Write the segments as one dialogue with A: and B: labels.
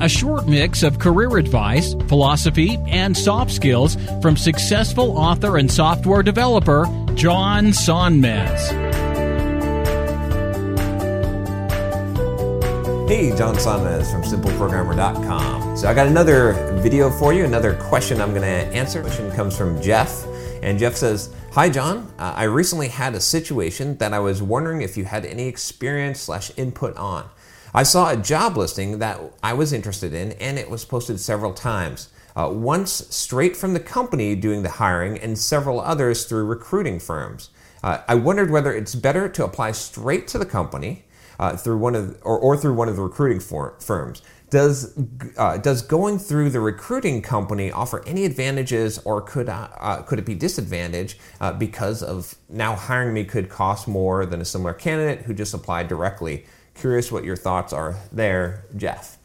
A: a short mix of career advice, philosophy, and soft skills from successful author and software developer John Sonmez.
B: Hey, John Sonmez from SimpleProgrammer.com. So I got another video for you, another question I'm going to answer. The question comes from Jeff, and Jeff says, "Hi, John. Uh, I recently had a situation that I was wondering if you had any experience slash input on. I saw a job listing that I was interested in, and it was posted several times. Uh, once straight from the company doing the hiring, and several others through recruiting firms. Uh, I wondered whether it's better to apply straight to the company." uh, through one of or, or through one of the recruiting for, firms. Does uh, does going through the recruiting company offer any advantages, or could uh, uh, could it be disadvantage uh, because of now hiring me could cost more than a similar candidate who just applied directly? Curious what your thoughts are there, Jeff.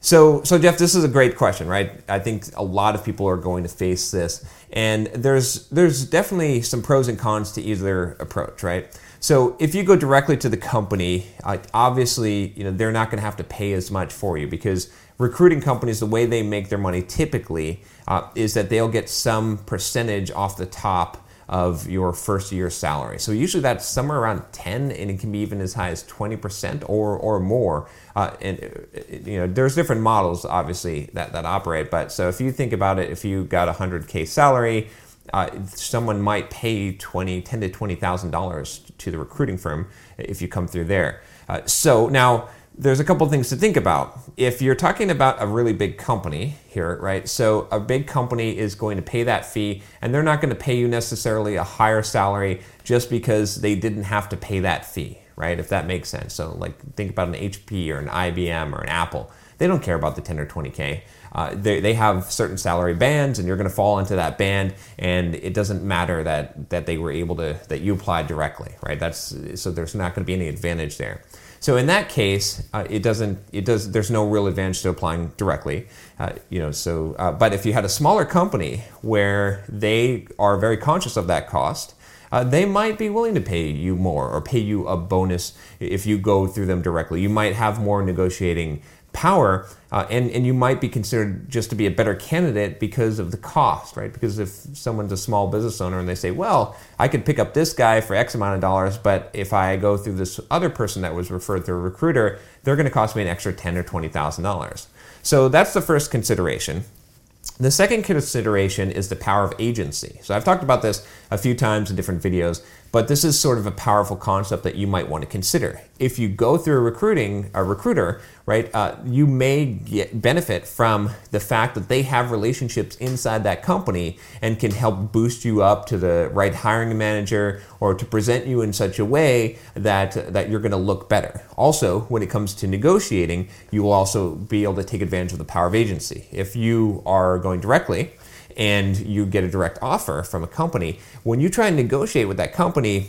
B: So, so Jeff, this is a great question, right? I think a lot of people are going to face this, and there's there's definitely some pros and cons to either approach, right? So if you go directly to the company, obviously, you know they're not going to have to pay as much for you because recruiting companies, the way they make their money typically uh, is that they'll get some percentage off the top of your first year salary. So usually that's somewhere around 10 and it can be even as high as 20% or, or more. Uh, and uh, you know, there's different models obviously that, that operate. But so if you think about it, if you got a 100K salary, uh, someone might pay 20, 10 to $20,000 to the recruiting firm if you come through there. Uh, so now there's a couple things to think about. If you're talking about a really big company here, right? So a big company is going to pay that fee and they're not going to pay you necessarily a higher salary just because they didn't have to pay that fee, right? If that makes sense. So like think about an HP or an IBM or an Apple. They don't care about the 10 or 20K. Uh, they, they have certain salary bands and you're going to fall into that band and it doesn't matter that, that they were able to, that you applied directly, right? That's, so there's not going to be any advantage there. So in that case, uh, it doesn't. It does. There's no real advantage to applying directly. Uh, you know. So, uh, but if you had a smaller company where they are very conscious of that cost, uh, they might be willing to pay you more or pay you a bonus if you go through them directly. You might have more negotiating power, uh, and, and you might be considered just to be a better candidate because of the cost, right? Because if someone's a small business owner and they say, well, I could pick up this guy for X amount of dollars, but if I go through this other person that was referred through a recruiter, they're going to cost me an extra ten or twenty thousand dollars. So that's the first consideration. The second consideration is the power of agency. So I've talked about this a few times in different videos, but this is sort of a powerful concept that you might want to consider. If you go through a recruiting a recruiter, right, uh, you may get benefit from the fact that they have relationships inside that company and can help boost you up to the right hiring manager or to present you in such a way that that you're going to look better. Also, when it comes to negotiating, you will also be able to take advantage of the power of agency. If you are going directly and you get a direct offer from a company, when you try and negotiate with that company,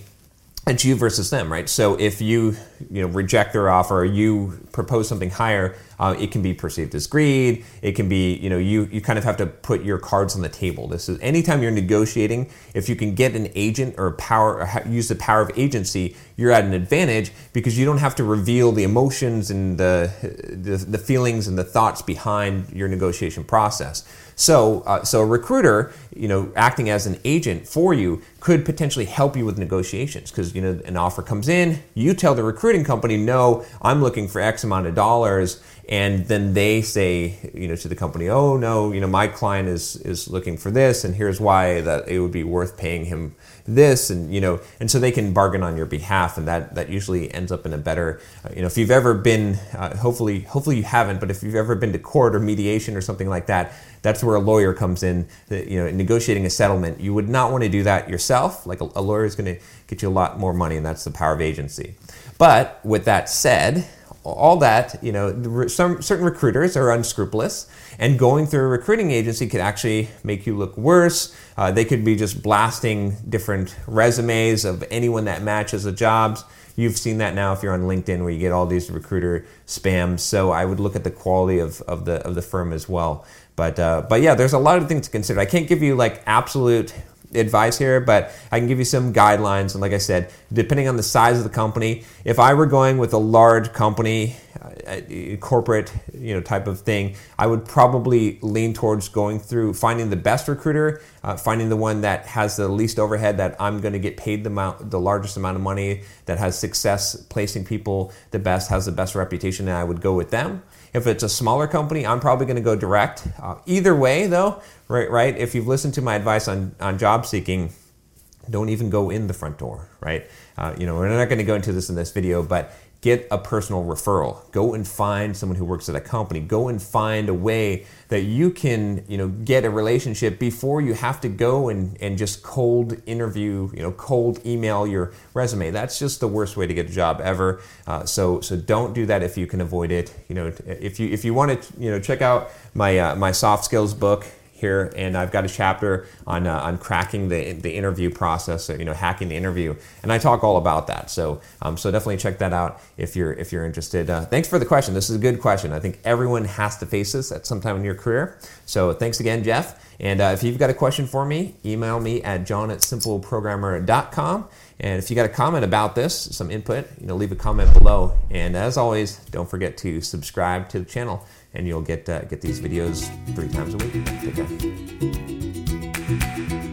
B: it's you versus them, right? So if you you know reject their offer, you propose something higher, uh, it can be perceived as greed. It can be you know you you kind of have to put your cards on the table. This is anytime you're negotiating, if you can get an agent or power or use the power of agency, you're at an advantage because you don't have to reveal the emotions and the the, the feelings and the thoughts behind your negotiation process. So, uh, so a recruiter, you know, acting as an agent for you could potentially help you with negotiations because you know an offer comes in, you tell the recruiting company, "No, I'm looking for X amount of dollars," and then they say, you know, to the company, "Oh no, you know, my client is is looking for this, and here's why that it would be worth paying him this," and you know, and so they can bargain on your behalf, and that that usually ends up in a better, uh, you know, if you've ever been, uh, hopefully, hopefully you haven't, but if you've ever been to court or mediation or something like that that's where a lawyer comes in. You know, negotiating a settlement. You would not want to do that yourself. Like a, a lawyer is going to get you a lot more money, and that's the power of agency. But with that said, all that, you know, some certain recruiters are unscrupulous, and going through a recruiting agency could actually make you look worse. Uh, they could be just blasting different resumes of anyone that matches the jobs. You've seen that now if you're on LinkedIn, where you get all these recruiter spams. So I would look at the quality of, of the of the firm as well. But uh, but yeah, there's a lot of things to consider. I can't give you like absolute advice here, but I can give you some guidelines. And like I said, depending on the size of the company, if I were going with a large company, uh, corporate, you know, type of thing, I would probably lean towards going through finding the best recruiter, uh, finding the one that has the least overhead, that I'm going to get paid the amount, the largest amount of money, that has success placing people the best, has the best reputation, and I would go with them. If it's a smaller company, I'm probably going to go direct. Uh, either way, though, right? Right. If you've listened to my advice on on job seeking, don't even go in the front door, right? Uh, you know, we're not going to go into this in this video, but get a personal referral. Go and find someone who works at a company. Go and find a way that you can, you know, get a relationship before you have to go and, and just cold interview, you know, cold email your resume. That's just the worst way to get a job ever. Uh, so so don't do that if you can avoid it. You know, if you if you want to, you know, check out my uh, my soft skills book here, and I've got a chapter on uh, on cracking the the interview process, you know, hacking the interview, and I talk all about that. So um, so definitely check that out if you're if you're interested. Uh, thanks for the question. This is a good question. I think everyone has to face this at some time in your career. So thanks again, Jeff. And uh, if you've got a question for me, email me at john at simpleprogrammer.com. And if you got a comment about this, some input, you know, leave a comment below. And as always, don't forget to subscribe to the channel and you'll get uh, get these videos three times a week. Take care.